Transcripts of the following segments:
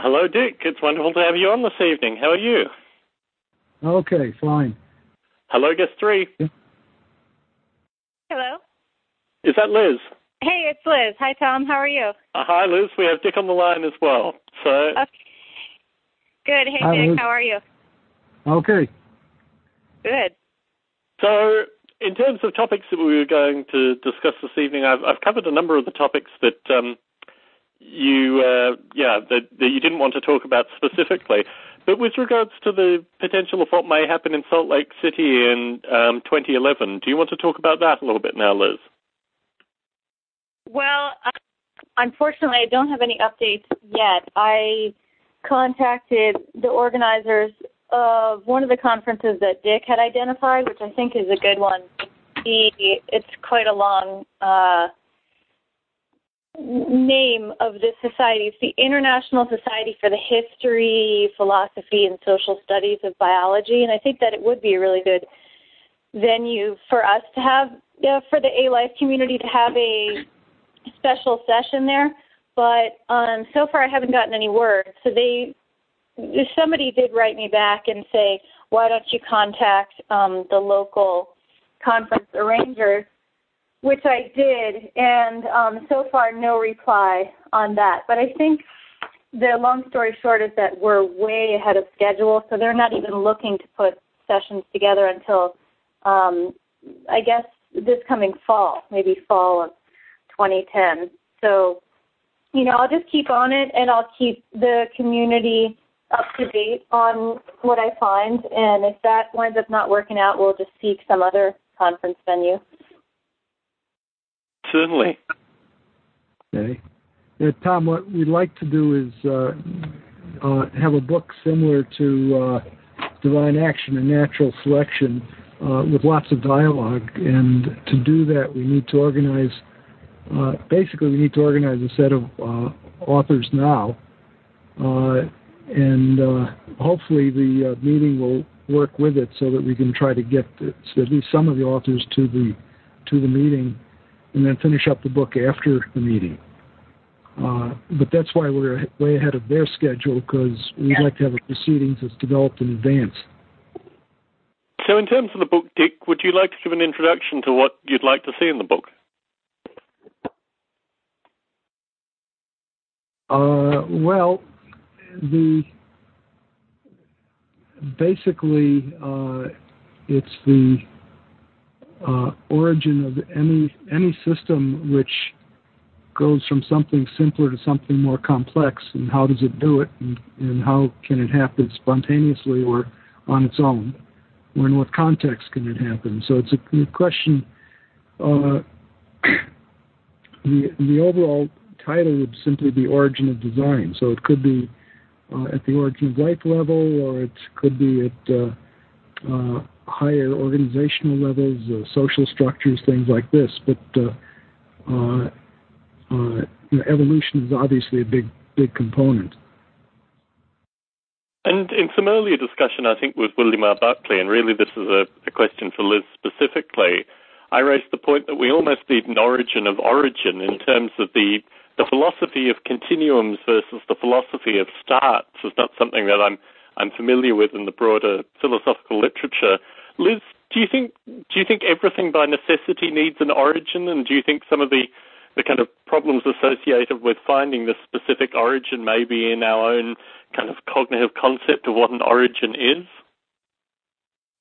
Hello, Dick. It's wonderful to have you on this evening. How are you? Okay, fine. Hello, guest three. Hello. Is that Liz? Hey, it's Liz. Hi, Tom. How are you? Uh, hi, Liz. We have Dick on the line as well. So. Okay. Good. Hey, Hi, Dick. Liz. How are you? Okay. Good. So, in terms of topics that we were going to discuss this evening, I've, I've covered a number of the topics that um, you, uh, yeah, that, that you didn't want to talk about specifically. But with regards to the potential of what may happen in Salt Lake City in um, 2011, do you want to talk about that a little bit now, Liz? Well, uh, unfortunately, I don't have any updates yet. I contacted the organizers of one of the conferences that Dick had identified, which I think is a good one. He, it's quite a long uh, name of this society. It's the International Society for the History, Philosophy, and Social Studies of Biology, and I think that it would be a really good venue for us to have, uh, for the A Life community to have a special session there. But um, so far, I haven't gotten any word. So they, somebody did write me back and say, why don't you contact um, the local conference arrangers which I did, and um, so far no reply on that. But I think the long story short is that we're way ahead of schedule, so they're not even looking to put sessions together until um, I guess this coming fall, maybe fall of 2010. So, you know, I'll just keep on it, and I'll keep the community up to date on what I find. And if that winds up not working out, we'll just seek some other conference venue. Certainly. Okay. Yeah, Tom, what we'd like to do is uh, uh, have a book similar to uh, Divine Action and Natural Selection uh, with lots of dialogue. And to do that, we need to organize, uh, basically, we need to organize a set of uh, authors now. And hopefully the meeting will work with it so that we can try to get at least some of the authors to the to the meeting and then finish up the book after the meeting. Uh, but that's why we're way ahead of their schedule because we'd like to have a proceedings that's developed in advance. So, in terms of the book, Dick, would you like to give an introduction to what you'd like to see in the book? Uh, well, the basically uh, it's the uh, origin of any any system which goes from something simpler to something more complex, and how does it do it, and, and how can it happen spontaneously or on its own, or in what context can it happen? So it's a, a question. Uh, the the overall title would simply be origin of design. So it could be uh, at the origin of life level, or it could be at uh, uh, higher organizational levels, uh, social structures, things like this. But uh, uh, uh, you know, evolution is obviously a big, big component. And in some earlier discussion, I think with William R. Buckley, and really this is a, a question for Liz specifically, I raised the point that we almost need an origin of origin in terms of the the philosophy of continuums versus the philosophy of starts is not something that I'm I'm familiar with in the broader philosophical literature. Liz, do you think do you think everything by necessity needs an origin, and do you think some of the the kind of problems associated with finding the specific origin may be in our own kind of cognitive concept of what an origin is?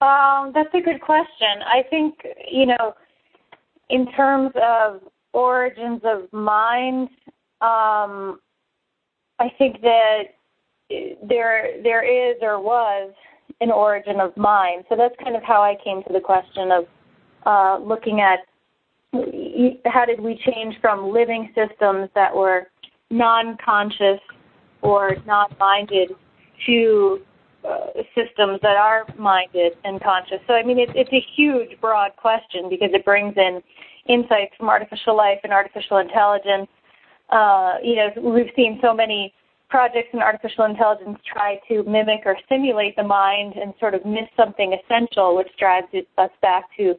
Um, that's a good question. I think you know, in terms of origins of mind, um, I think that there there is or was an origin of mind. So that's kind of how I came to the question of uh, looking at how did we change from living systems that were non-conscious or non-minded to uh, systems that are minded and conscious. So I mean, it's it's a huge, broad question because it brings in insights from artificial life and artificial intelligence. Uh, you know, we've seen so many projects in artificial intelligence try to mimic or simulate the mind and sort of miss something essential, which drives us back to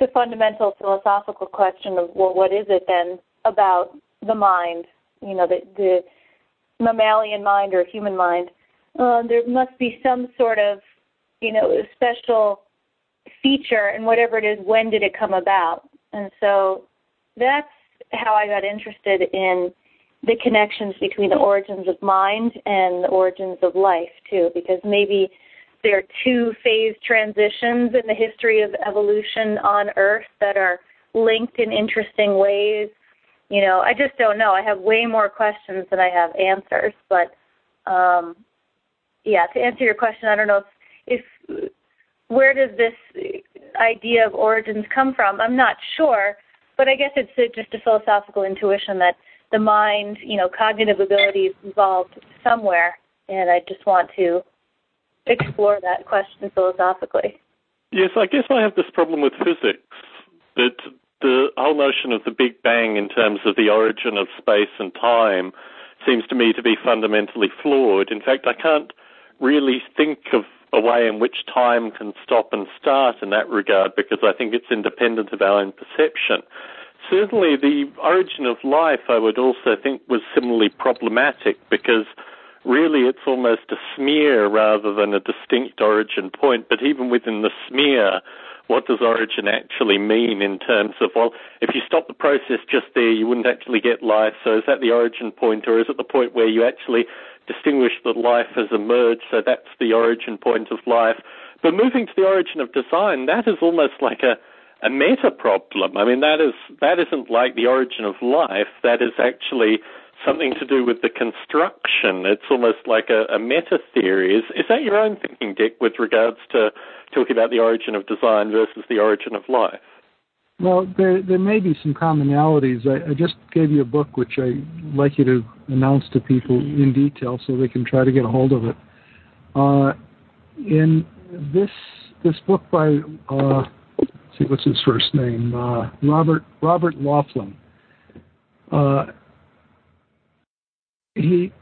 the fundamental philosophical question of well, what is it then about the mind? You know, the the mammalian mind or human mind, uh, there must be some sort of, you know, special feature and whatever it is, when did it come about? And so that's how I got interested in the connections between the origins of mind and the origins of life too, because maybe there are two phase transitions in the history of evolution on Earth that are linked in interesting ways. You know, I just don't know. I have way more questions than I have answers. But um, yeah, to answer your question, I don't know if, if where does this idea of origins come from? I'm not sure, but I guess it's just a philosophical intuition that the mind, you know, cognitive abilities evolved somewhere, and I just want to explore that question philosophically. Yes, I guess I have this problem with physics that the whole notion of the Big Bang in terms of the origin of space and time seems to me to be fundamentally flawed. In fact, I can't really think of a way in which time can stop and start in that regard because I think it's independent of our own perception. Certainly, the origin of life, I would also think, was similarly problematic because really it's almost a smear rather than a distinct origin point. But even within the smear, what does origin actually mean in terms of, well, if you stop the process just there, you wouldn't actually get life. So is that the origin point, or is it the point where you actually distinguish that life has emerged? So that's the origin point of life. But moving to the origin of design, that is almost like a, a meta problem. I mean, that is that isn't like the origin of life. That is actually something to do with the construction. It's almost like a, a meta theory. Is is that your own thinking, Dick, with regards to talking about the origin of design versus the origin of life? Well, there there may be some commonalities. I, I just gave you a book which I'd like you to announce to people in detail so they can try to get a hold of it. Uh, in this this book by uh, see what's his first name uh, Robert Robert Laughlin. Uh, he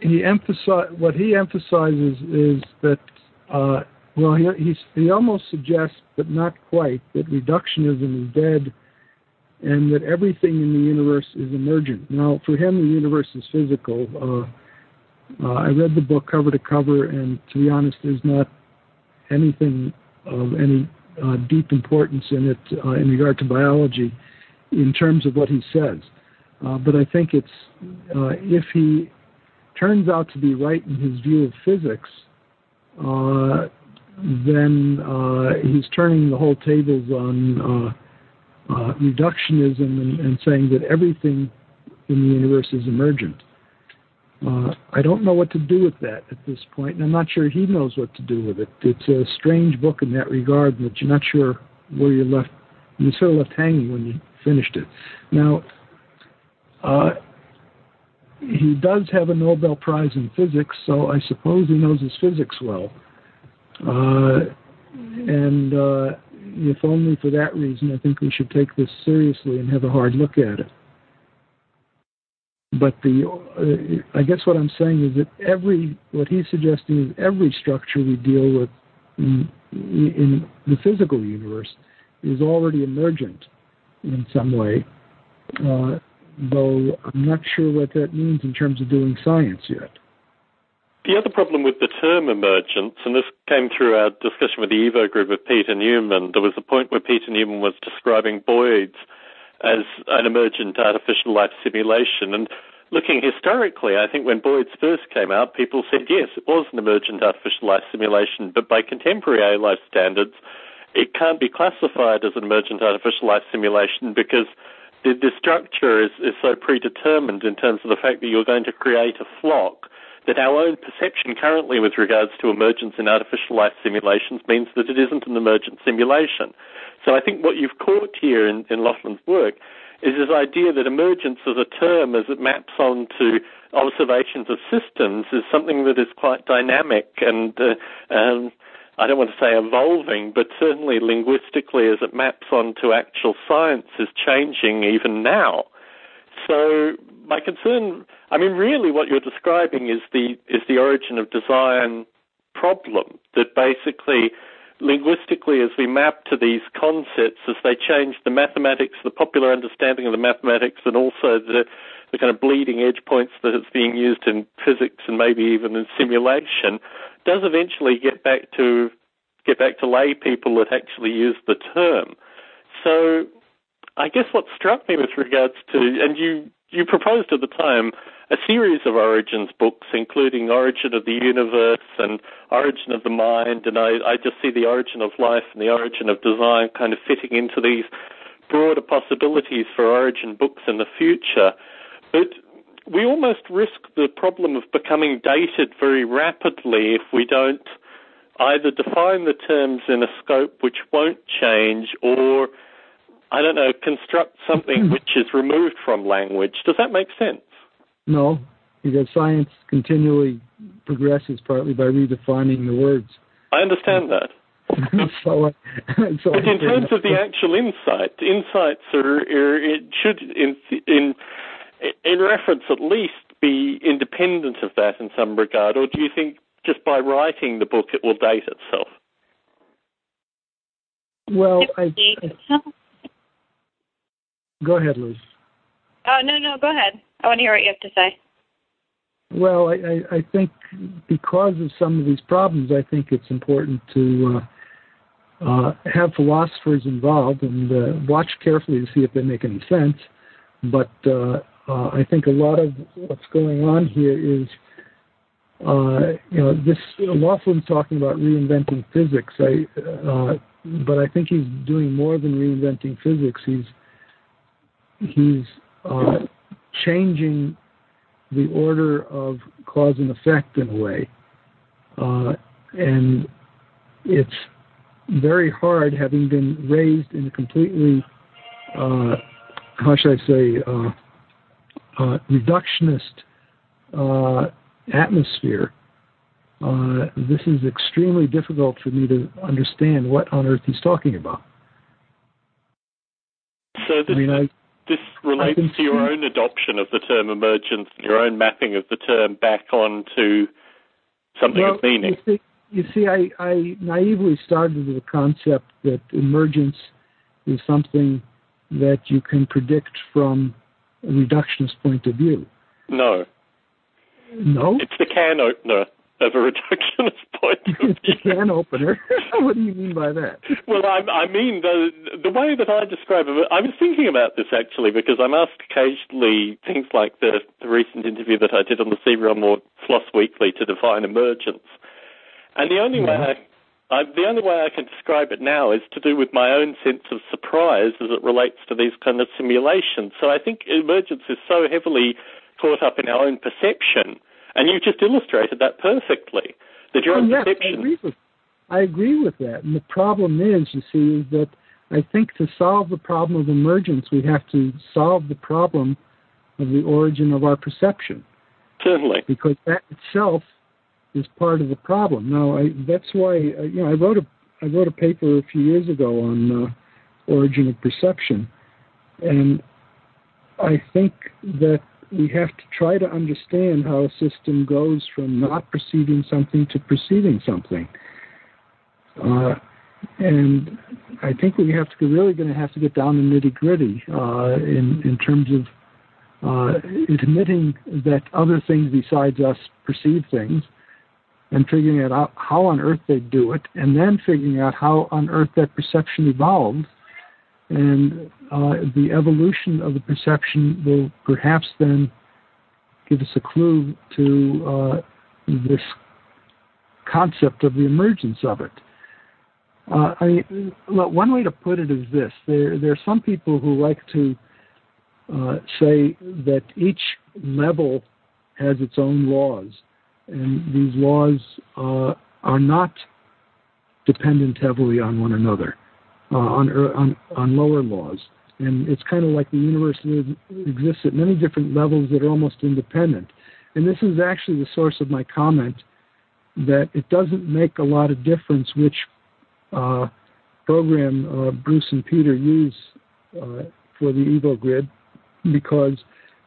he emphasize what he emphasizes is that uh, well he he almost suggests but not quite that reductionism is dead and that everything in the universe is emergent. Now for him the universe is physical. Uh, uh, I read the book cover to cover and to be honest there's not anything of any uh, deep importance in it uh, in regard to biology in terms of what he says. Uh, but I think it's uh, if he turns out to be right in his view of physics, uh, then uh, he's turning the whole tables on reductionism and, and, saying that everything in the universe is emergent. I don't know what to do with that at this point, and I'm not sure he knows what to do with it. It's a strange book in that regard, that you're not sure where you're left. You're sort of left hanging when you finished it. Now, uh, he does have a Nobel Prize in physics, so I suppose he knows his physics well. Uh, and uh, if only for that reason, I think we should take this seriously and have a hard look at it. But the, uh, I guess what I'm saying is that every, what he's suggesting is every structure we deal with in, in the physical universe is already emergent in some way. Uh, though I'm not sure what that means in terms of doing science yet. The other problem with the term emergence, and this came through our discussion with the Evo group with Peter Newman, there was a point where Peter Newman was describing Boids as an emergent artificial life simulation. And looking historically, I think when Boids first came out, people said, yes, it was an emergent artificial life simulation, but by contemporary AI life standards, it can't be classified as an emergent artificial life simulation because the, the structure is, is so predetermined in terms of the fact that you're going to create a flock that our own perception currently with regards to emergence in artificial life simulations means that it isn't an emergent simulation. So I think what you've caught here in, in work is this idea that emergence as a term, as it maps onto observations of systems, is something that is quite dynamic and uh, um, I don't want to say evolving, but certainly linguistically as it maps onto actual science is changing even now. So my concern, I mean, really what you're describing is the, is the origin of design problem that basically linguistically as we map to these concepts as they change the mathematics, the popular understanding of the mathematics and also the, the kind of bleeding edge points that it's being used in physics and maybe even in simulation does eventually get back to get back to lay people that actually use the term. So I guess what struck me with regards to and you you proposed at the time a series of origins books, including Origin of the Universe and Origin of the Mind, and I, I just see the origin of life and the origin of design kind of fitting into these broader possibilities for origin books in the future. But we almost risk the problem of becoming dated very rapidly if we don't either define the terms in a scope which won't change or, I don't know, construct something which is removed from language. Does that make sense? No, because science continually progresses partly by redefining the words. I understand that. so, so but in terms of the actual insight, insights are, are it should in in in reference at least be independent of that in some regard, or do you think just by writing the book it will date itself? Well, I, I, go ahead, Liz. Oh no, no, go ahead. I want to hear what you have to say. Well, I, I think because of some of these problems, I think it's important to uh, uh, have philosophers involved and uh, watch carefully to see if they make any sense. But uh, uh, I think a lot of what's going on here is, uh, you know, this Laughlin's talking about reinventing physics. I, but I think he's doing more than reinventing physics. He's he's changing the order of cause and effect in a way. Uh, and it's very hard having been raised in a completely, uh, how should I say, uh, uh reductionist uh, atmosphere. Uh, this is extremely difficult for me to understand what on earth he's talking about. So this, I mean, I, this relates to your own adoption of the term emergence and your own mapping of the term back onto something well, of meaning. You see, you see I, I naively started with the concept that emergence is something that you can predict from a reductionist point of view. No. No? It's the can opener of a reductionist point of view. it's a can opener. what do you mean by that? Well, I, I mean the the way that I describe it. I was thinking about this actually because I'm asked occasionally things like the, the recent interview that I did on the C-realm or Floss Weekly to define emergence, and the only yeah. way mm-hmm. I I, the only way I can describe it now is to do with my own sense of surprise as it relates to these kind of simulations. So I think emergence is so heavily caught up in our own perception and you just illustrated that perfectly. That your oh, yes, perception. I agree, with, I agree with that. And the problem is, you see, is that I think to solve the problem of emergence, we have to solve the problem of the origin of our perception. Certainly. Because that itself is part of the problem. Now, I, that's why uh, you know I wrote a I wrote a paper a few years ago on uh, origin of perception, and I think that we have to try to understand how a system goes from not perceiving something to perceiving something. Uh, and I think we have to really going to have to get down to nitty gritty uh, in in terms of uh, admitting that other things besides us perceive things, and figuring out how on earth they do it, and then figuring out how on earth that perception evolved and uh, the evolution of the perception will perhaps then give us a clue to uh, this concept of the emergence of it. Uh, I one way to put it is this: there, there are some people who like to uh, say that each level has its own laws, and these laws uh, are not dependent heavily on one another uh, on, on, on lower laws. And it's kind of like the universe exists at many different levels that are almost independent. And this is actually the source of my comment that it doesn't make a lot of difference which uh, program uh, Bruce and Peter use uh, for the EvoGrid because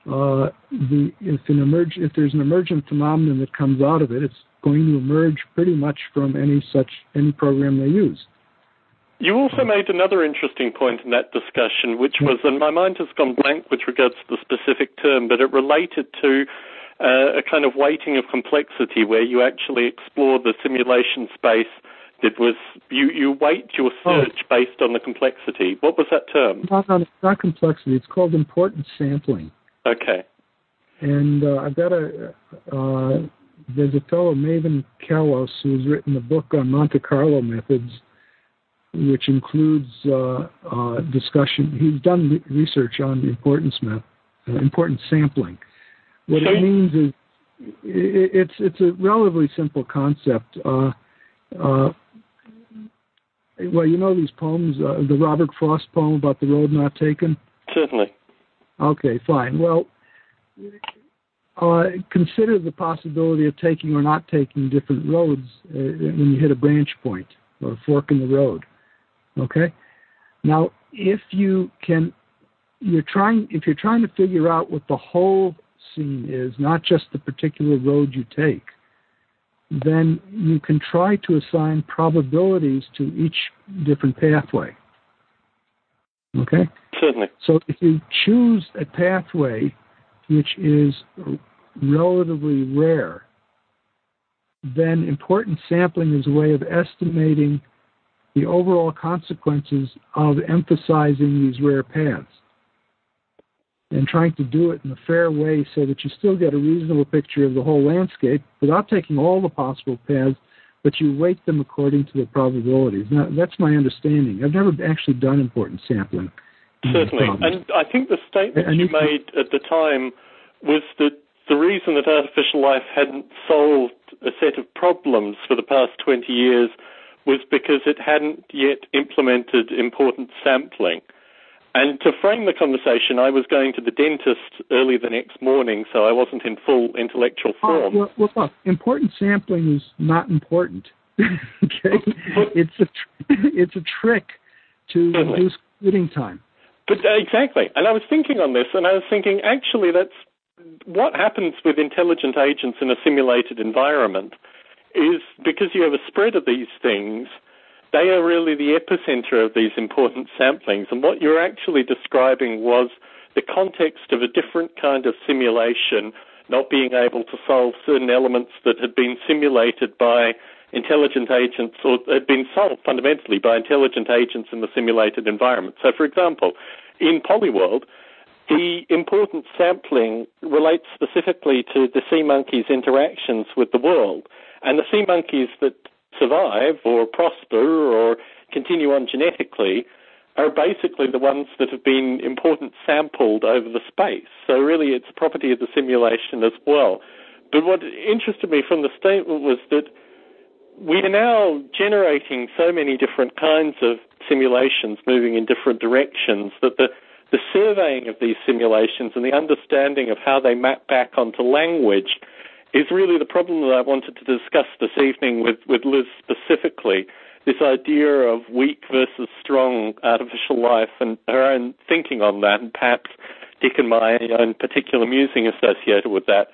uh, the, if, emerge, if there's an emergent phenomenon that comes out of it, it's going to emerge pretty much from any such any program they use. You also made another interesting point in that discussion, which was, and my mind has gone blank with regards to the specific term, but it related to uh, a kind of weighting of complexity where you actually explore the simulation space that was you you weight your oh. search based on the complexity. What was that term? Not, not, not complexity. It's called importance sampling. Okay. And uh, I've got a uh, there's a fellow Malvin Kalos who's written a book on Monte Carlo methods, which includes uh, uh discussion. He's done research on importance map, uh, importance sampling. What it means is it's it's a relatively simple concept. Uh, uh, well, you know these poems, uh, the Robert Frost poem about the road not taken? Certainly. Okay, fine. Well, uh, consider the possibility of taking or not taking different roads uh, when you hit a branch point or a fork in the road. Okay? Now, if you can, you're trying, if you're trying to figure out what the whole scene is, not just the particular road you take, then you can try to assign probabilities to each different pathway. Okay? Certainly. So if you choose a pathway which is relatively rare, then importance sampling is a way of estimating the overall consequences of emphasizing these rare paths and trying to do it in a fair way so that you still get a reasonable picture of the whole landscape without taking all the possible paths, but you weight them according to the probabilities. Now, that's my understanding. I've never actually done importance sampling. Certainly. And I think the statement you made at the time was that the reason that artificial life hadn't solved a set of problems for the past 20 years was because it hadn't yet implemented importance sampling. And to frame the conversation, I was going to the dentist early the next morning, so I wasn't in full intellectual form. Oh, well, well, importance sampling is not important. okay, it's a it's a trick to Certainly. reduce computing time. But uh, exactly, and I was thinking on this, and I was thinking actually that's what happens with intelligent agents in a simulated environment is because you have a spread of these things they are really the epicenter of these importance samplings. And what you're actually describing was the context of a different kind of simulation, not being able to solve certain elements that had been simulated by intelligent agents or had been solved fundamentally by intelligent agents in the simulated environment. So, for example, in Polyworld, the importance sampling relates specifically to the sea monkey's interactions with the world. And the sea monkeys that survive or prosper or continue on genetically are basically the ones that have been important sampled over the space. So really it's a property of the simulation as well. But what interested me from the statement was that we are now generating so many different kinds of simulations moving in different directions that the, the surveying of these simulations and the understanding of how they map back onto language is really the problem that I wanted to discuss this evening with, with Liz specifically. This idea of weak versus strong artificial life and her own thinking on that, and perhaps Dick and my own particular musing associated with that.